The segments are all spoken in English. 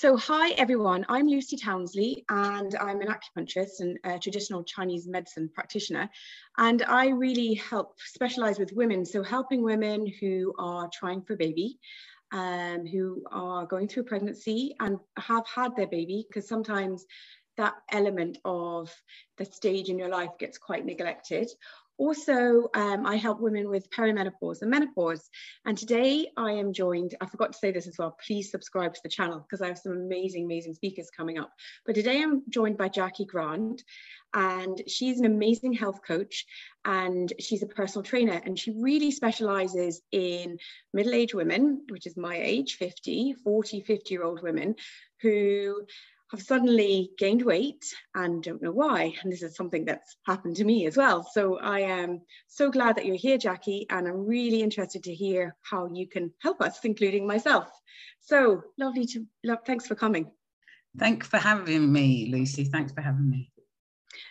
So, hi everyone, I'm Lucy Townsley and I'm an acupuncturist and a traditional Chinese medicine practitioner. And I really help specialize with women. So, helping women who are trying for a baby, um, who are going through pregnancy and have had their baby, because sometimes that element of the stage in your life gets quite neglected, also, um, I help women with perimenopause and menopause. And today I am joined, I forgot to say this as well, please subscribe to the channel because I have some amazing, amazing speakers coming up. But today I'm joined by Jackie Grant and she's an amazing health coach and she's a personal trainer and she really specializes in middle-aged women, which is my age, 50, 40, 50 year old women who have suddenly gained weight and don't know why. And this is something that's happened to me as well. So I am so glad that you're here, Jackie, and I'm really interested to hear how you can help us, including myself. So lovely to, love, thanks for coming. Thanks for having me, Lucy. Thanks for having me.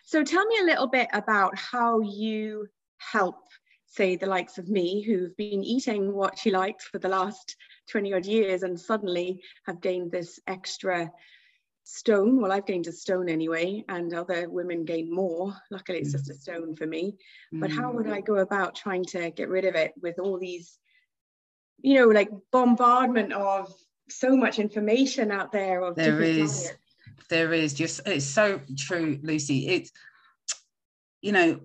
So tell me a little bit about how you help, say, the likes of me who've been eating what she likes for the last 20 odd years and suddenly have gained this extra stone. Well, I've gained a stone anyway, and other women gain more. Luckily, it's just a mm. stone for me. But how would I mm. go about trying to get rid of it with all these, you know, like bombardment of so much information out there? Of there is, diets? there is just it's so true, Lucy. It's you know,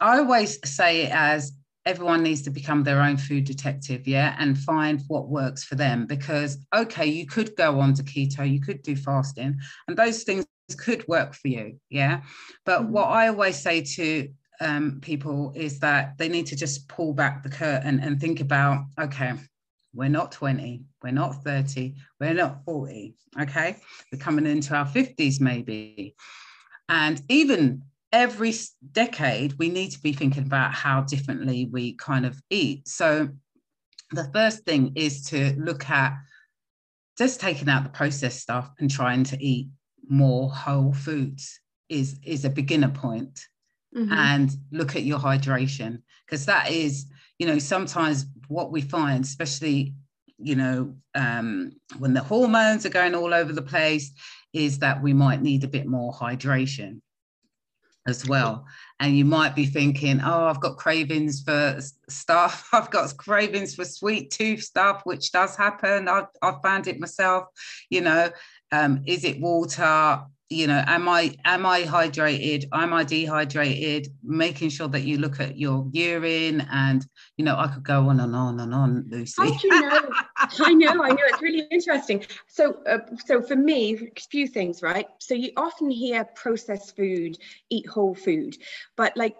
I always say it as everyone needs to become their own food detective, yeah, and find what works for them. Because, okay, you could go on to keto, you could do fasting, and those things could work for you, yeah. But mm-hmm. what I always say to um, people is that they need to just pull back the curtain and think about, okay, we're not 20, we're not 30, we're not 40, okay? We're coming into our 50s maybe. And even every decade we need to be thinking about how differently we kind of eat so the first thing is to look at just taking out the processed stuff and trying to eat more whole foods is is a beginner point. Mm-hmm. and look at your hydration because that is you know sometimes what we find especially you know um, when the hormones are going all over the place is that we might need a bit more hydration as well. And you might be thinking, oh, I've got cravings for stuff. I've got cravings for sweet tooth stuff, which does happen. I've, I've found it myself. You know, um, is it water? you know am i am i hydrated am i dehydrated making sure that you look at your urine and you know i could go on and on and on lucy how do you know i know i know it's really interesting so uh, so for me a few things right so you often hear processed food eat whole food but like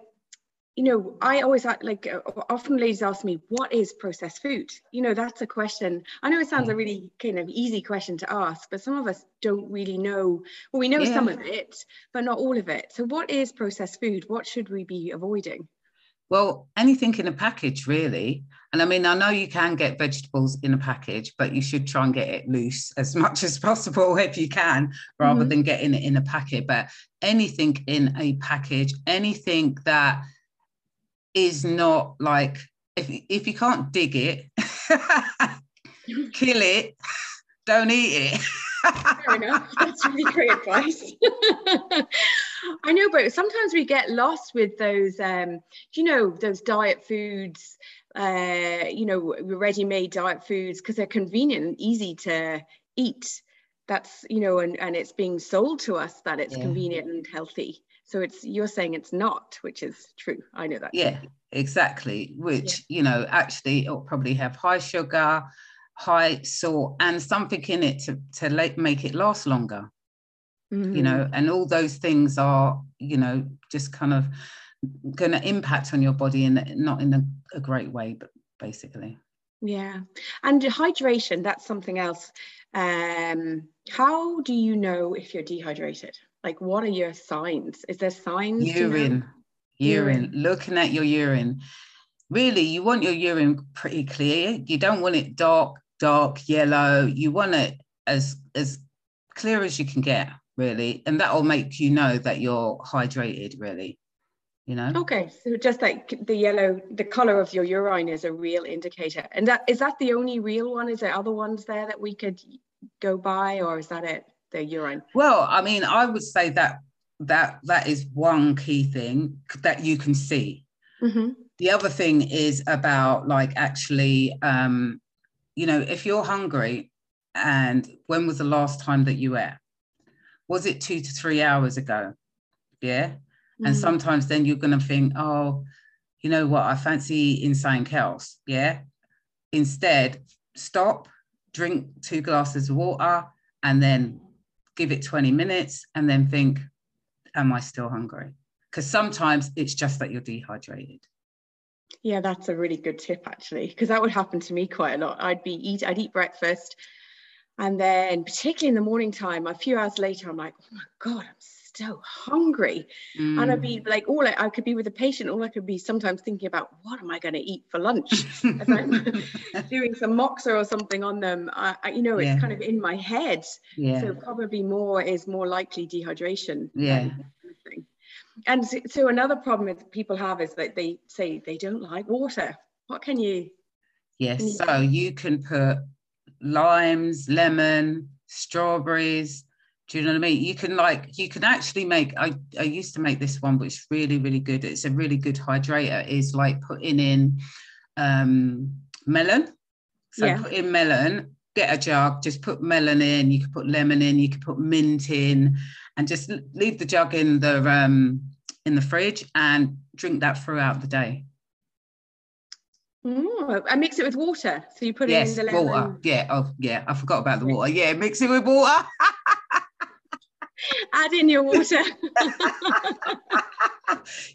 you know, I always like uh, often ladies ask me, what is processed food? You know, that's a question. I know it sounds a mm. really kind of easy question to ask, but some of us don't really know. Well, we know yeah. some of it, but not all of it. So, what is processed food? What should we be avoiding? Well, anything in a package, really. And I mean, I know you can get vegetables in a package, but you should try and get it loose as much as possible if you can, rather mm-hmm. than getting it in a packet. But anything in a package, anything that is not like if if you can't dig it, kill it, don't eat it. Fair enough. That's really great advice. I know, but sometimes we get lost with those, um, you know, those diet foods, uh, you know, ready-made diet foods because they're convenient and easy to eat. That's, you know, and, and it's being sold to us that it's yeah. convenient and healthy. So it's you're saying it's not, which is true. I know that. Yeah, exactly. Which yeah. you know, actually, it'll probably have high sugar, high salt, and something in it to to make it last longer. Mm-hmm. You know, and all those things are, you know, just kind of going to impact on your body and not in a, a great way, but basically. Yeah, and hydration. That's something else. Um, how do you know if you're dehydrated? like what are your signs is there signs urine urine looking at your urine really you want your urine pretty clear you don't want it dark dark yellow you want it as as clear as you can get really and that will make you know that you're hydrated really you know okay so just like the yellow the color of your urine is a real indicator and that is that the only real one is there other ones there that we could go by, or is that it? The urine. Well, I mean, I would say that that that is one key thing that you can see. Mm-hmm. The other thing is about like actually, um, you know, if you're hungry, and when was the last time that you ate? Was it two to three hours ago? Yeah. Mm-hmm. And sometimes then you're going to think, oh, you know what? I fancy eating something else. Yeah. Instead, stop, drink two glasses of water, and then give it 20 minutes and then think, am I still hungry? Because sometimes it's just that you're dehydrated. Yeah, that's a really good tip actually, because that would happen to me quite a lot. I'd be eat, I'd eat breakfast, and then particularly in the morning time, a few hours later, I'm like, oh my god, I'm so hungry. Mm. And I'd be mm. like, all I, I, could be with a patient, all I could be sometimes thinking about, what am I going to eat for lunch? As I'm doing some moxa or something on them, I, I, you know, it's yeah. kind of in my head. Yeah. So probably more is more likely dehydration. Yeah. And so, so another problem that people have is that they say they don't like water. What can you? Yes. Can you so you can put limes, lemon, strawberries, do you know what I mean? You can like you can actually make I, I used to make this one which is really, really good. It's a really good hydrator, is like putting in um melon. So yeah. put in melon, get a jug, just put melon in, you could put lemon in, you could put mint in, and just leave the jug in the um in the fridge and drink that throughout the day. Mm, I mix it with water. So you put yes, it in the lemon. Water. Yeah. Oh, yeah. I forgot about the water. Yeah, mix it with water. Add in your water.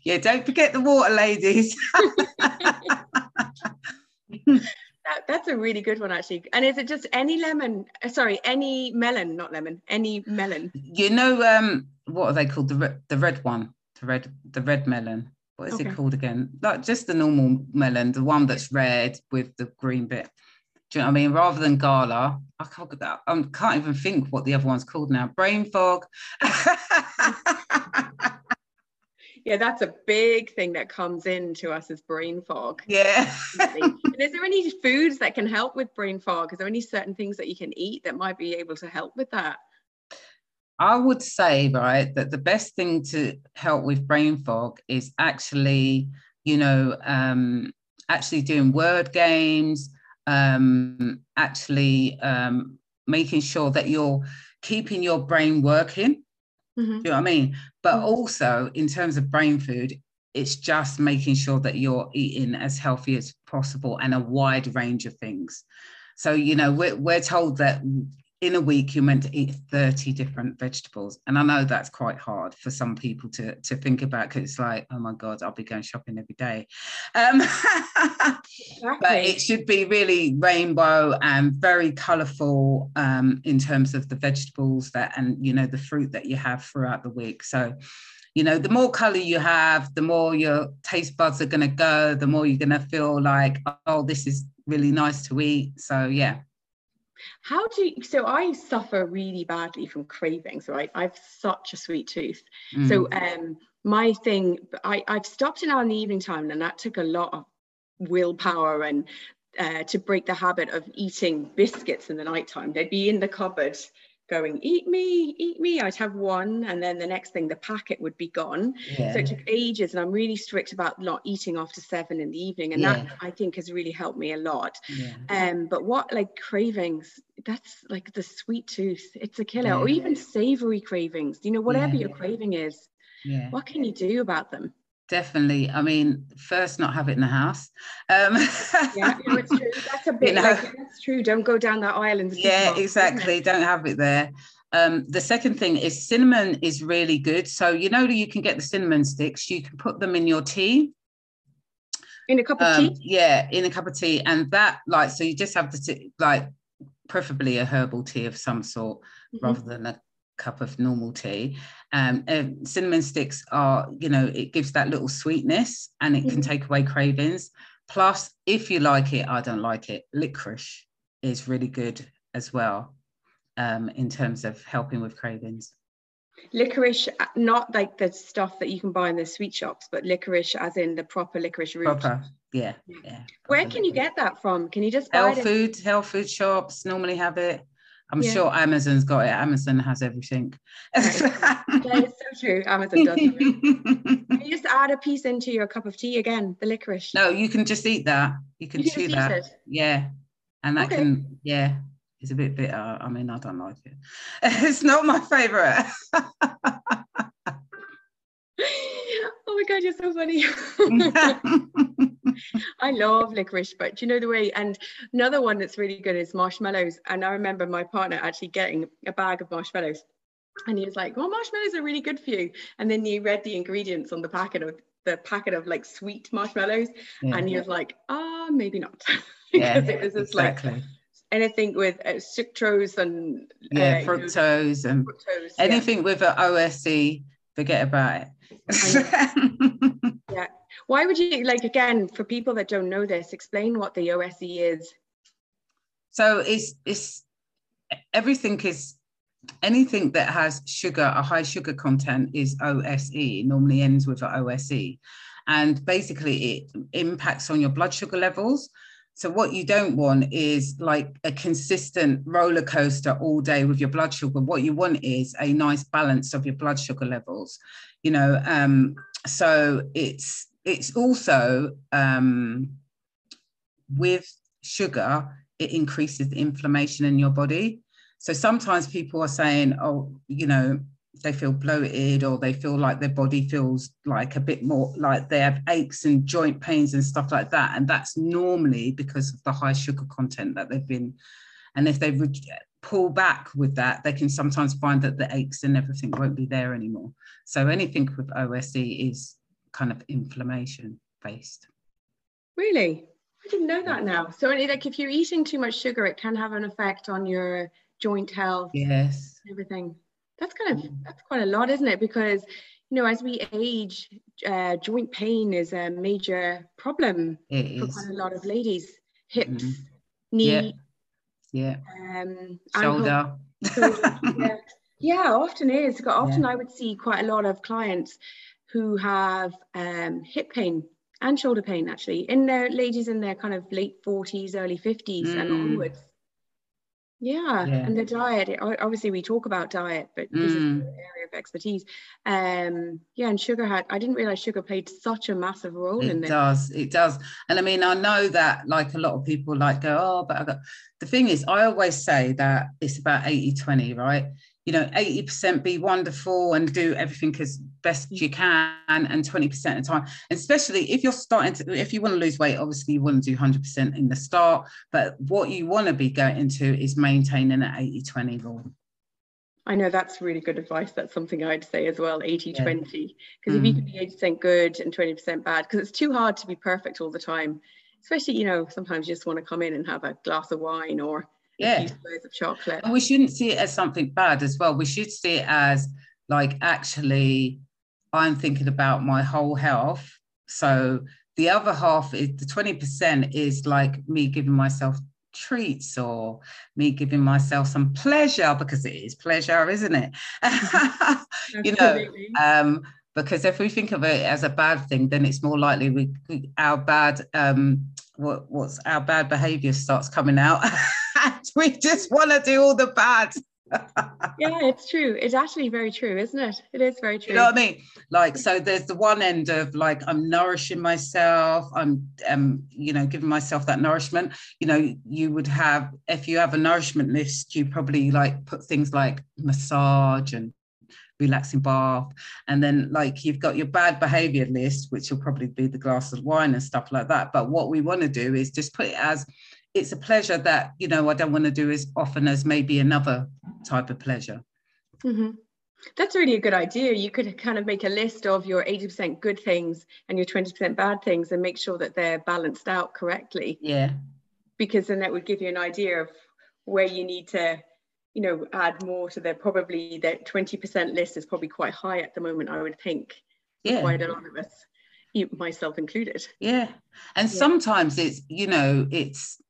yeah, don't forget the water, ladies. That, that's a really good one actually and is it just any lemon uh, sorry any melon not lemon any melon you know um what are they called the red the red one the red the red melon what is okay. it called again like just the normal melon the one that's red with the green bit do you know what I mean? Rather than galia, I can't, I can't even think what the other one's called now. Brain fog. yeah, that's a big thing that comes into us as brain fog. Yeah. and is there any foods that can help with brain fog? Is there any certain things that you can eat that might be able to help with that? I would say, right, that the best thing to help with brain fog is actually, you know, um, actually doing word games, um, actually um, making sure that you're keeping your brain working. Mm-hmm. Do you know what I mean? But mm-hmm. also in terms of brain food, it's just making sure that you're eating as healthy as possible and a wide range of things. So, you know, we're, we're told that in a week you're meant to eat 30 different vegetables. And i know that's quite hard for some people to to think about because it's like oh my god i'll be going shopping every day. Um, exactly. but it should be really rainbow and very colorful um, in terms of the vegetables that and you know the fruit that you have throughout the week. So you know the more color you have the more your taste buds are going to go the more you're going to feel like oh this is really nice to eat. So yeah how do you, so I suffer really badly from cravings, right? I've such a sweet tooth. Mm. So um my thing, I, I've stopped it now in the evening time, and that took a lot of willpower and uh, to break the habit of eating biscuits in the nighttime. They'd be in the cupboard going, eat me, eat me. I'd have one, and then the next thing, the packet would be gone. Yeah. So it took ages, and I'm really strict about not eating after seven in the evening, and yeah. that I think has really helped me a lot. Yeah. Um, but what like cravings? That's like the sweet tooth. It's a killer, or even savory cravings. You know, whatever your craving is, what can you do about them? Definitely. I mean, first, not have it in the house. Um, yeah, no, it's true. That's a bit. You know, like, that's true. Don't go down that aisle and. Yeah, exactly. Don't have it there. Um, the second thing is cinnamon is really good. So you know you can get the cinnamon sticks. You can put them in your tea. In a cup of um, tea. Yeah, in a cup of tea, and that like so you just have the tea, like preferably a herbal tea of some sort mm-hmm. rather than a cup of normal tea. Um, cinnamon sticks are, you know, it gives that little sweetness and it mm-hmm. can take away cravings. Plus, if you like it, I don't like it. Licorice is really good as well um, in terms of helping with cravings. Licorice, uh, not like the stuff that you can buy in the sweet shops, but licorice as in the proper licorice root. Proper, yeah, yeah. Where can licorice. you get that from? Can you just buy health food, health food shops normally have it. I'm Yeah. sure Amazon's got it. Amazon has everything. that is so true. Amazon does. you just add a piece into your cup of tea again, the licorice. no, you can just eat that. You can You chew that. it. Yeah. And that Okay. can, yeah, it's a bit bitter. I mean, I don't like it. It's not my favorite. oh my god, you're so funny. I love licorice, but do you know the way? And another one that's really good is marshmallows. And I remember my partner actually getting a bag of marshmallows. And he was like, Well, marshmallows are really good for you. And then he read the ingredients on the packet of the packet of like sweet marshmallows. yeah. And he was like, ah, maybe not. yeah, because it was just like exactly. anything with uh, sucrose and yeah, uh, you know, fructose and fructose, yeah. anything with an OSE, forget about it. Why would you like again for people that don't know this? Explain what the OSE is. so it's it's everything is anything that has sugar, a high sugar content is OSE. It normally ends with an OSE. And basically it impacts on your blood sugar levels. So what you don't want is like a consistent roller coaster all day with your blood sugar. What you want is a nice balance of your blood sugar levels. You know, um, so it's it's also um, with sugar, it increases the inflammation in your body. So sometimes people are saying, oh, you know, they feel bloated or they feel like their body feels like a bit more like they have aches and joint pains and stuff like that. And that's normally because of the high sugar content that they've been. And if they pull back with that, they can sometimes find that the aches and everything won't be there anymore. So anything with OSE is kind of inflammation based. Really? I didn't know that now. So like if you're eating too much sugar, it can have an effect on your joint health Yes. everything. That's kind of that's quite a lot, isn't it? Because you know, as we age, uh, joint pain is a major problem It for is. quite a lot of ladies. Hips, Mhm. knee, Yeah. um, ankle, Shoulder. shoulder, yeah. yeah, often is. Often I would see quite a lot of clients who have um, hip pain and shoulder pain actually in their ladies in their kind of late 40s, early 50s and Mm. onwards. Yeah, Yeah. and the diet. Obviously, we talk about diet, but this is Mm. the area of expertise. Um, yeah, and sugar had. I didn't realize sugar played such a massive role in this It does, it does. And I mean, I know that like a lot of people like go, oh, but I got the thing is, I always say that it's about 80 20, right? You know, 80% be wonderful and do everything as best you can, and 20% of the time, especially if you're starting to, if you want to lose weight, obviously you want to do 100% in the start. But what you want to be going into is maintaining an 80 20 rule. I know that's really good advice. That's something I'd say as well 80 Yeah. 20. Because if you Mm. can be 80% good and 20% bad, because it's too hard to be perfect all the time. Especially, you know, sometimes you just want to come in and have a glass of wine or Yeah. of chocolate. And we shouldn't see it as something bad as well. We should see it as like actually, I'm thinking about my whole health. So the other half is the 20% is like me giving myself treats or me giving myself some pleasure because it is pleasure, isn't it? you know, um, because if we think of it as a bad thing, then it's more likely we, we our bad um, what what's our bad behavior starts coming out. and we just want to do all the bad. yeah, it's true. It's actually very true, isn't it? It is very true. You know what I mean? Like, so there's the one end of like I'm nourishing myself. I'm, um, you know, giving myself that nourishment. You know, you would have if you have a nourishment list, you probably like put things like massage and relaxing bath, and then like you've got your bad behavior list, which will probably be the glass of wine and stuff like that. But what we want to do is just put it as it's a pleasure that you know I don't want to do as often as maybe another type of pleasure. Mhm. That's really a good idea. You could kind of make a list of your 80% good things and your 20% bad things and make sure that they're balanced out correctly. Yeah. because then that would give you an idea of where you need to you know add more to the probably that 20% list is probably quite high at the moment i would think Yeah. quite a lot of us myself included Yeah. And Yeah. sometimes it's, you know, it's,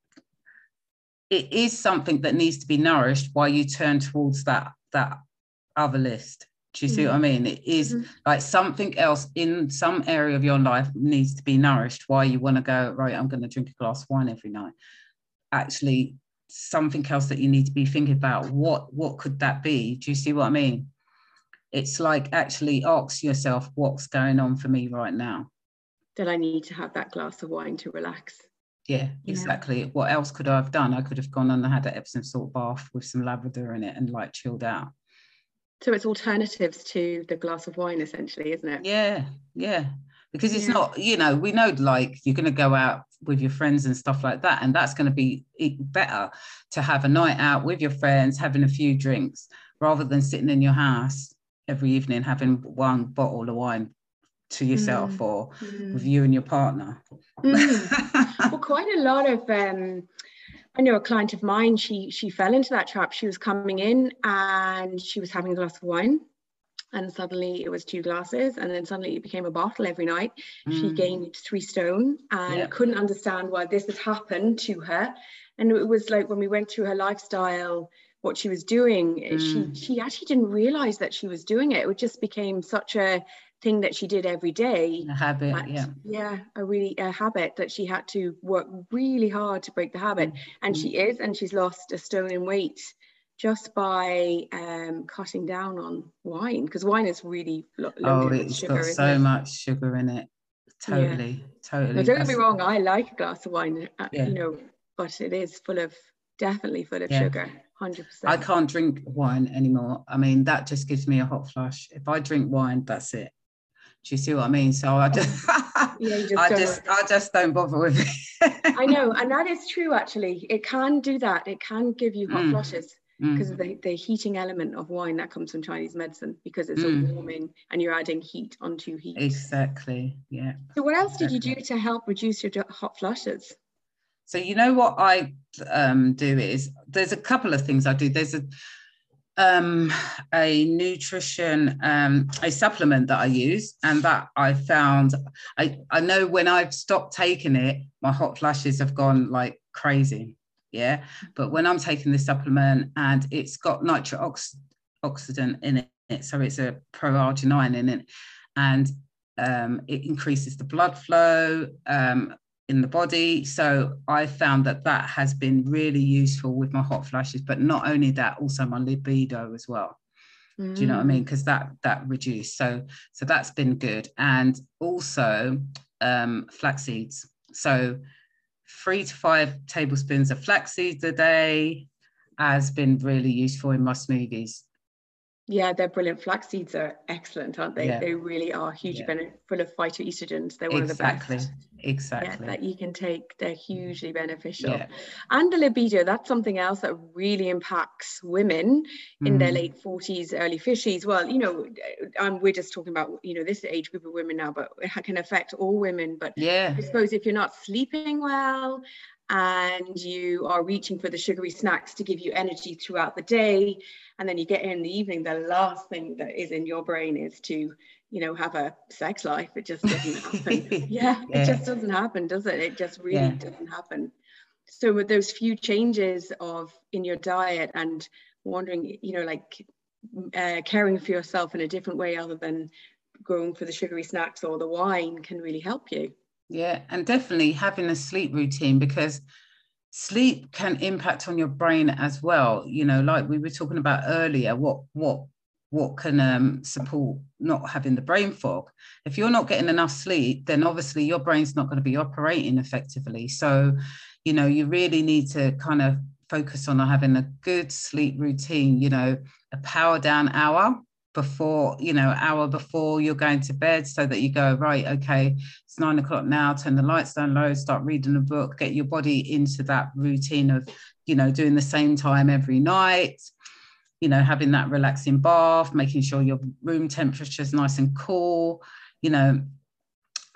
it is something that needs to be nourished while you turn towards that, that other list. Do you see what I mean? It is Mhm. like something else in some area of your life needs to be nourished while you want to go, right, I'm going to drink a glass of wine every night. Actually, something else that you need to be thinking about. What what could that be? Do you see what I mean? It's like actually ask yourself what's going on for me right now. That I need to have that glass of wine to relax. Yeah, exactly. What else could I have done? I could have gone and had an Epsom salt bath with some lavender in it and like chilled out. So it's alternatives to the glass of wine, essentially, isn't it? Yeah, yeah. Because it's yeah. not, you know, we know like you're going to go out with your friends and stuff like that, and that's going to be better to have a night out with your friends, having a few drinks, rather than sitting in your house every evening having one bottle of wine to yourself mm. or mm. with you and your partner. Mm. well, quite a lot of um, I know a client of mine, she she fell into that trap. She was coming in and she was having a glass of wine. And suddenly it was two glasses, and then suddenly it became a bottle every night. Mm. She gained three stone and couldn't understand why this had happened to her. And it was like when we went through her lifestyle, what she was doing, mm. she she actually didn't realize that she was doing it. It just became such a thing that she did every day a habit yeah yeah a really a habit that she had to work really hard to break the habit mm-hmm. and she is and she's lost a stone in weight just by um, cutting down on wine because wine is really lo- oh it's sugar, got so it? much sugar in it totally yeah. totally now, don't get me wrong i like a glass of wine uh, yeah. you know but it is full of definitely full of yeah. sugar 100%. I can't drink wine anymore. I mean, that just gives me a hot flush. If I drink wine, that's it. Do you see what I mean? So I just, yeah, just I just, I just don't bother with it. I know, and that is true. Actually, it can do that. It can give you hot mm. flushes because mm. of the, the heating element of wine that comes from Chinese medicine because it's mm. a warming and you're adding heat onto heat. Exactly. Yeah. So what else exactly. did you do to help reduce your hot flushes? So you know what I um, do is there's a couple of things I do. There's a um, a nutrition, um, a supplement that I use, and that I found. I I know when I've stopped taking it, my hot flashes have gone like crazy. Yeah, but when I'm taking this supplement and it's got nitric ox- oxidant in it, so it's a pro-arginine in it, and um, it increases the blood flow. Um, in the body. So I found that that has been really useful with my hot flashes, but not only that, also my libido as well. Mm. Do you know what I mean? Because mm. that that reduced. So so that's been good, and also um, flax seeds. So three to five tablespoons of flax seeds a day has been really useful in my smoothies. Yeah, they're brilliant. Flax seeds are excellent, aren't they? Yeah. They really are huge yeah. benefit full of phytoestrogens. They're one exactly. of the best. Exactly. Yeah, that you can take. They're hugely beneficial. Yeah. And the libido, that's something else that really impacts women in mm. their late 40s, early 50s. Well, you know, and we're just talking about, you know, this age group of women now, but it can affect all women. But yeah, I suppose if you're not sleeping well and you are reaching for the sugary snacks to give you energy throughout the day and then you get in the evening the last thing that is in your brain is to you know have a sex life. It just doesn't happen. Yeah, yeah, it just doesn't happen does it? It just really yeah. doesn't happen. So with those few changes of in your diet and wondering you know like uh, caring for yourself in a different way other than going for the sugary snacks or the wine can really help you. Yeah, and definitely having a sleep routine because sleep can impact on your brain as well. You know, like we were talking about earlier, what what what can um, support not having the brain fog. If you're not getting enough sleep, then obviously your brain's not going to be operating effectively. So, you know, you really need to kind of focus on having a good sleep routine, you know, a power down hour before you know hour before you're going to bed so that you go right okay it's nine o'clock now turn the lights down low start reading a book get your body into that routine of you know doing the same time every night you know having that relaxing bath making sure your room temperature is nice and cool you know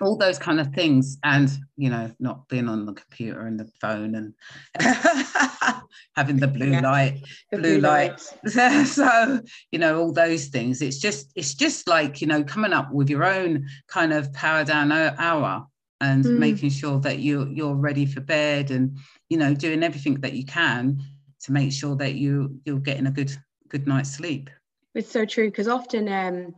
all those kind of things and you know not being on the computer and the phone and having the blue yeah, light the blue, blue light, light. so you know all those things it's just it's just like you know coming up with your own kind of power down hour and mm. making sure that you you're ready for bed and you know doing everything that you can to make sure that you you're getting a good good night's sleep it's so true because often um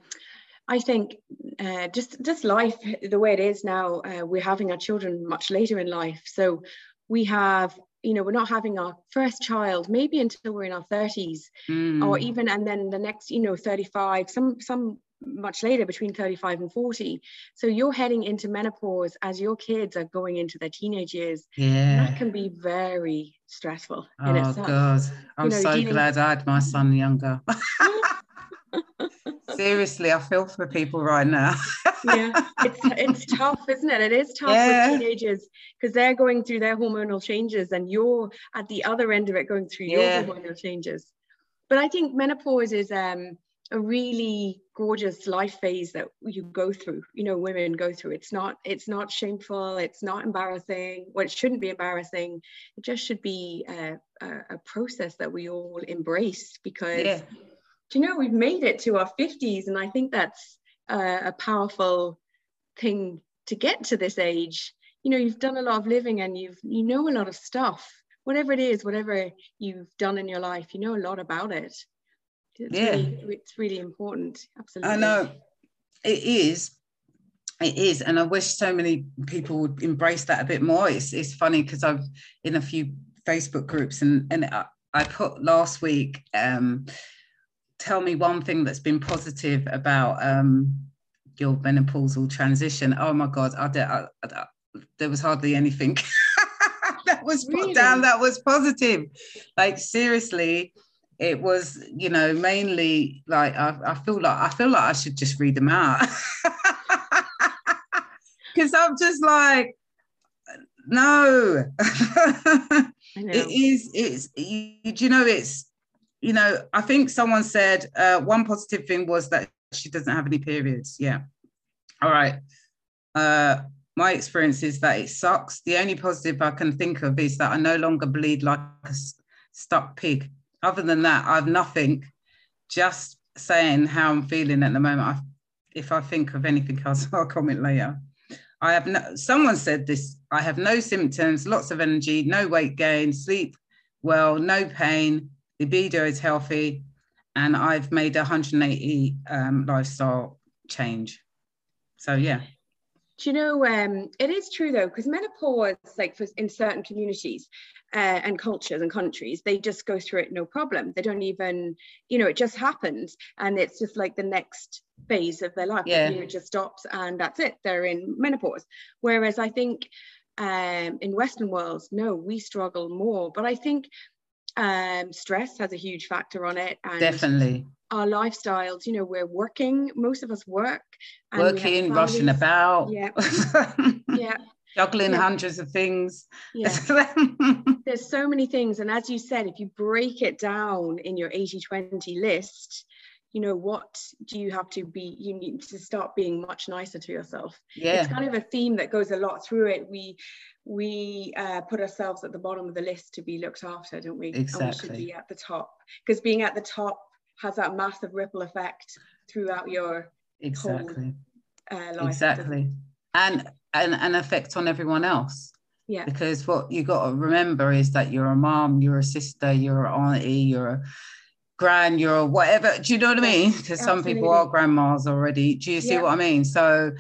I think uh, just just life the way it is now, uh, we're having our children much later in life, so we have you know we're not having our first child maybe until we're in our 30s mm. or even and then the next you know 35 some some much later between 35 and 40 so you're heading into menopause as your kids are going into their teenage years. Yeah. That can be very stressful oh god. I'm you know, so dealing... glad i had my son younger seriously i feel for people right now yeah it's it's tough isn't it it is tough yeah. for teenagers because they're going through their hormonal changes and you're at the other end of it going through yeah. your hormonal changes but i think menopause is um a really gorgeous life phase that you go through you know women go through it's not it's not shameful it's not embarrassing well it shouldn't be embarrassing it just should be a, a, a process that we all embrace because yeah. You know we've made it to our 50s and i think that's a, a powerful thing to get to this age. You know you've done a lot of living and you've you know a lot of stuff. Whatever it is whatever you've done in your life you know a lot about it. It's yeah. really, it's really important. Absolutely. I know it is it is and i wish so many people would embrace that a bit more. It's, it's funny because i've in a few facebook groups and and I, I put last week um tell me one thing that's been positive about um your menopausal transition? Oh my god i, I, I there was hardly anything that was put really? down that was positive. Like seriously it was you know mainly like I, I feel like I feel like I should just read them out. Because I'm just like no. It is it's you, you know it's you know I think someone said uh, one positive thing was that she doesn't have any periods yeah all right uh my experience is that it sucks the only positive I can think of is that I no longer bleed like a stuck pig other than that, I've nothing. Just saying how I'm feeling at the moment. I, if I think of anything else, I'll comment later. I have no, someone said this. I have no symptoms, lots of energy, no weight gain, sleep well, no pain, libido is healthy, and I've made a 180 um, lifestyle change. So yeah. Do you know um, it is true though because menopause like for, in certain communities uh, and cultures and countries they just go through it no problem. They don't even you know it just happens and it's just like the next phase of their life. Yeah. you know, it just stops and that's it. They're in menopause. Whereas i think um, in western worlds no we struggle more. But i think um, stress has a huge factor on it and definitely. our lifestyles you know we're working most of us work working rushing about. Yeah. Yeah. Juggling yeah. hundreds of things. Yeah. there's so many things and as you said if you break it down in your 80 20 list you know what do you have to be you need to start being much nicer to yourself. Yeah. it's kind of a theme that goes a lot through it. We we uh, put ourselves at the bottom of the list to be looked after don't we? Exactly and we should be at the top. Because being at the top has that massive ripple effect throughout your exactly. whole, uh, life exactly. And and an effect on everyone else. Yeah. Because what you got to remember is that you're a mom you're a sister you're an auntie you're a grand you're whatever do you know what i mean? Because some people are grandmas already. Do you see yeah. what i mean? So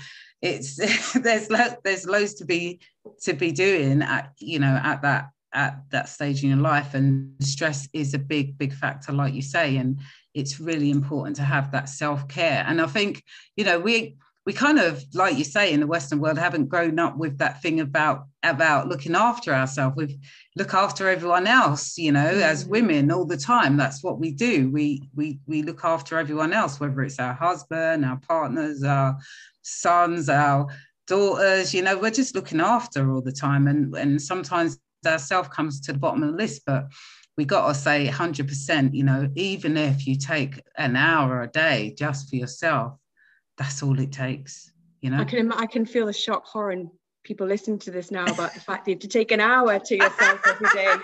it's there's lo- there's loads to be to be doing at you know at that at that stage in your life and stress is a big big factor like you say and it's really important to have that self-care. And i think you know we we kind of like you say in the western world haven't grown up with that thing about about looking after ourselves. We look after everyone else you know mm-hmm. as women all the time. That's what we do. We we we look after everyone else whether it's our husband our partners our sons our daughters you know we're just looking after all the time. And and sometimes ourself comes to the bottom of the list but we got to say 100% you know even if you take an hour a day just for yourself that's all it takes you know? I can i can feel the shock horror in people listening to this now about the fact that you have to take an hour to yourself every day.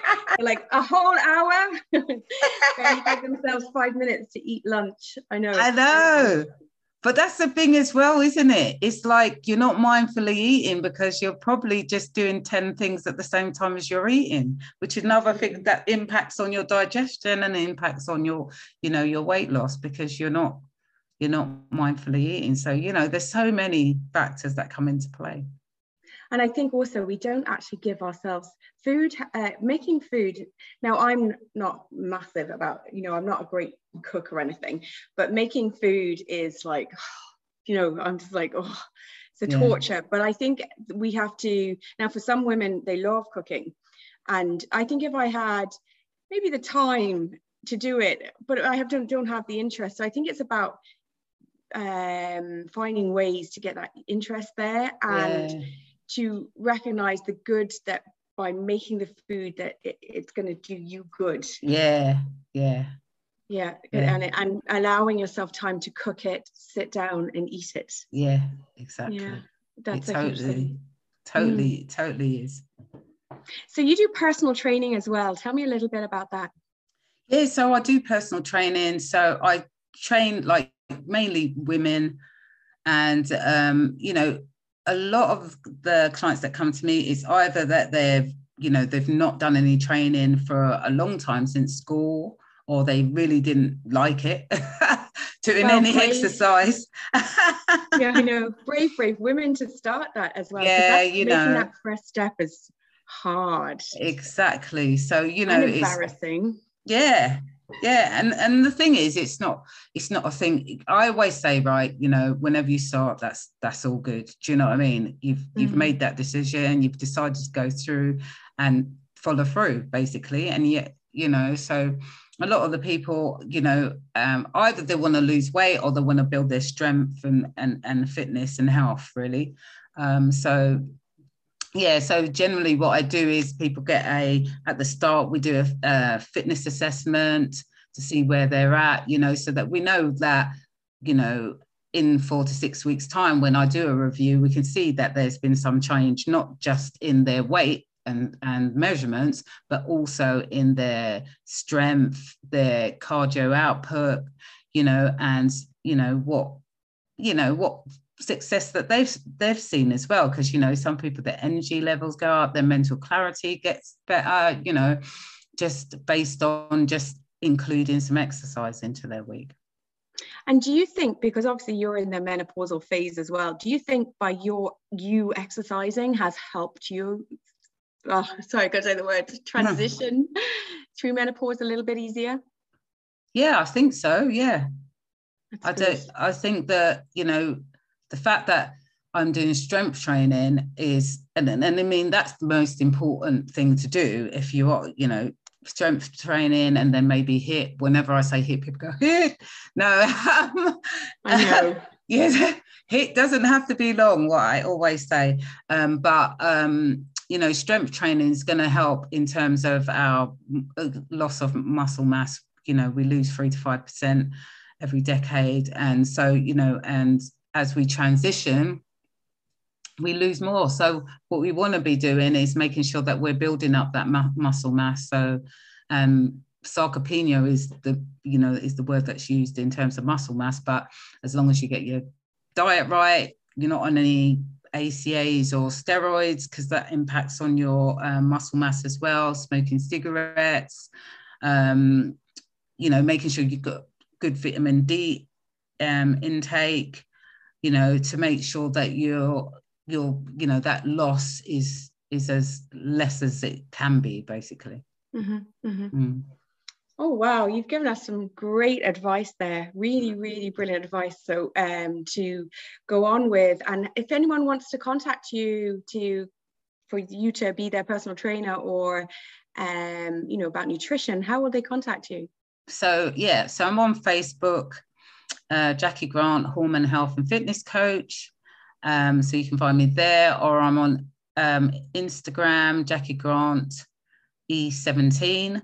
Like a whole hour? They give themselves five minutes to eat lunch. I know. I know. But that's the thing as well isn't it? It's like you're not mindfully eating because you're probably just doing 10 things at the same time as you're eating which is another thing that impacts on your digestion and impacts on your you know your weight loss because you're not you're not mindfully eating. So you know there's so many factors that come into play. And i think also we don't actually give ourselves food uh, making food. Now i'm not massive about you know i'm not a great cook or anything but making food is like you know i'm just like oh it's a yeah. torture. But i think we have to now for some women they love cooking. And i think if i had maybe the time to do it but i have don't, don't have the interest. So i think it's about um, finding ways to get that interest there and yeah. to recognize the good that by making the food that it, it's going to do you good. Yeah yeah. Yeah, yeah. And, and allowing yourself time to cook it sit down and eat it. Yeah exactly. Yeah that's it totally totally mm. totally is. So you do personal training as well. Tell me a little bit about that. Yeah so i do personal training. So i train like mainly women. And um, you know a lot of the clients that come to me is either that they've you know they've not done any training for a long time since school or they really didn't like it doing well, any brave. exercise. Yeah i know. Brave brave women to start that as well yeah you know. that first step is hard. Exactly. So you know and embarrassing. Yeah yeah and and the thing is it's not it's not a thing. I always say right you know whenever you start that's that's all good. Do you know what i mean? You've mm-hmm. you've made that decision you've decided to go through and follow through basically. And yet you know so a lot of the people you know um, either they want to lose weight or they want to build their strength and and, and fitness and health really. Um, so yeah so generally what i do is people get a at the start we do a, a, fitness assessment to see where they're at you know so that we know that you know in four to six weeks time when i do a review we can see that there's been some change not just in their weight and, and measurements but also in their strength their cardio output you know and you know what you know what success that they've they've seen as well because you know some people their energy levels go up their mental clarity gets better you know just based on just including some exercise into their week. And do you think because obviously you're in the menopausal phase as well do you think by your you exercising has helped you oh, sorry i got to say the word transition through menopause a little bit easier? Yeah i think so yeah. That's I don't I think that you know the fact that I'm doing strength training is, and, and I mean, that's the most important thing to do if you are, you know, strength training and then maybe HIIT. Whenever I say HIIT, people go, HIIT. No, um, I know. yes, doesn't have to be long, what I always say. Um, but, um, you know, strength training is going to help in terms of our uh, loss of muscle mass. You know, we lose three to 5% every decade. And so, you know, and as we transition, we lose more. So what we want to be doing is making sure that we're building up that mu- muscle mass. So um, sarcopenia is the you know is the word that's used in terms of muscle mass. But as long as you get your diet right, you're not on any ACAs or steroids because that impacts on your um, muscle mass as well. Smoking cigarettes, um, you know, making sure you've got good vitamin D um, intake you know, to make sure that your your you know that loss is is as less as it can be, basically. Mm-hmm, mm-hmm. Mm. Oh wow, you've given us some great advice there. Really, really brilliant advice. So um to go on with. And if anyone wants to contact you to for you to be their personal trainer or um, you know, about nutrition, how will they contact you? So yeah, so I'm on Facebook uh, Jackie Grant, Hormone Health and Fitness Coach. Um, so you can find me there, or I'm on um, Instagram, Jackie Grant E17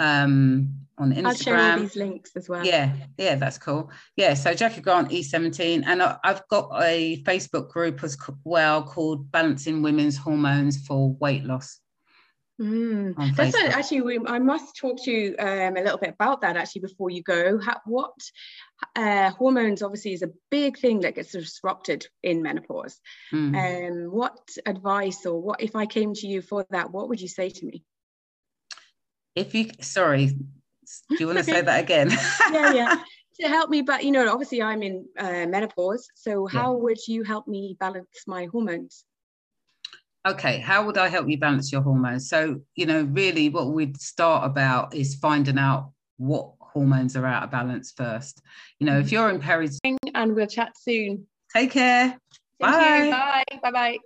um, on Instagram. I'll share all these links as well. Yeah, yeah, that's cool. Yeah, so Jackie Grant E17, and I've got a Facebook group as well called Balancing Women's Hormones for Weight Loss. Mm. That's a, actually, we, I must talk to you um, a little bit about that actually before you go. How, what uh, hormones obviously is a big thing that gets disrupted in menopause. Mm. Um, what advice or what if I came to you for that? What would you say to me? If you, sorry, do you want to say that again? yeah, yeah. To help me, but you know, obviously I'm in uh, menopause. So how yeah. would you help me balance my hormones? okay, how would I help you balance your hormones? So, you know, really what we'd start about is finding out what hormones are out of balance first. You know, if mm-hmm. you're in peri and we'll chat soon. Take care. Bye. Bye. Bye bye.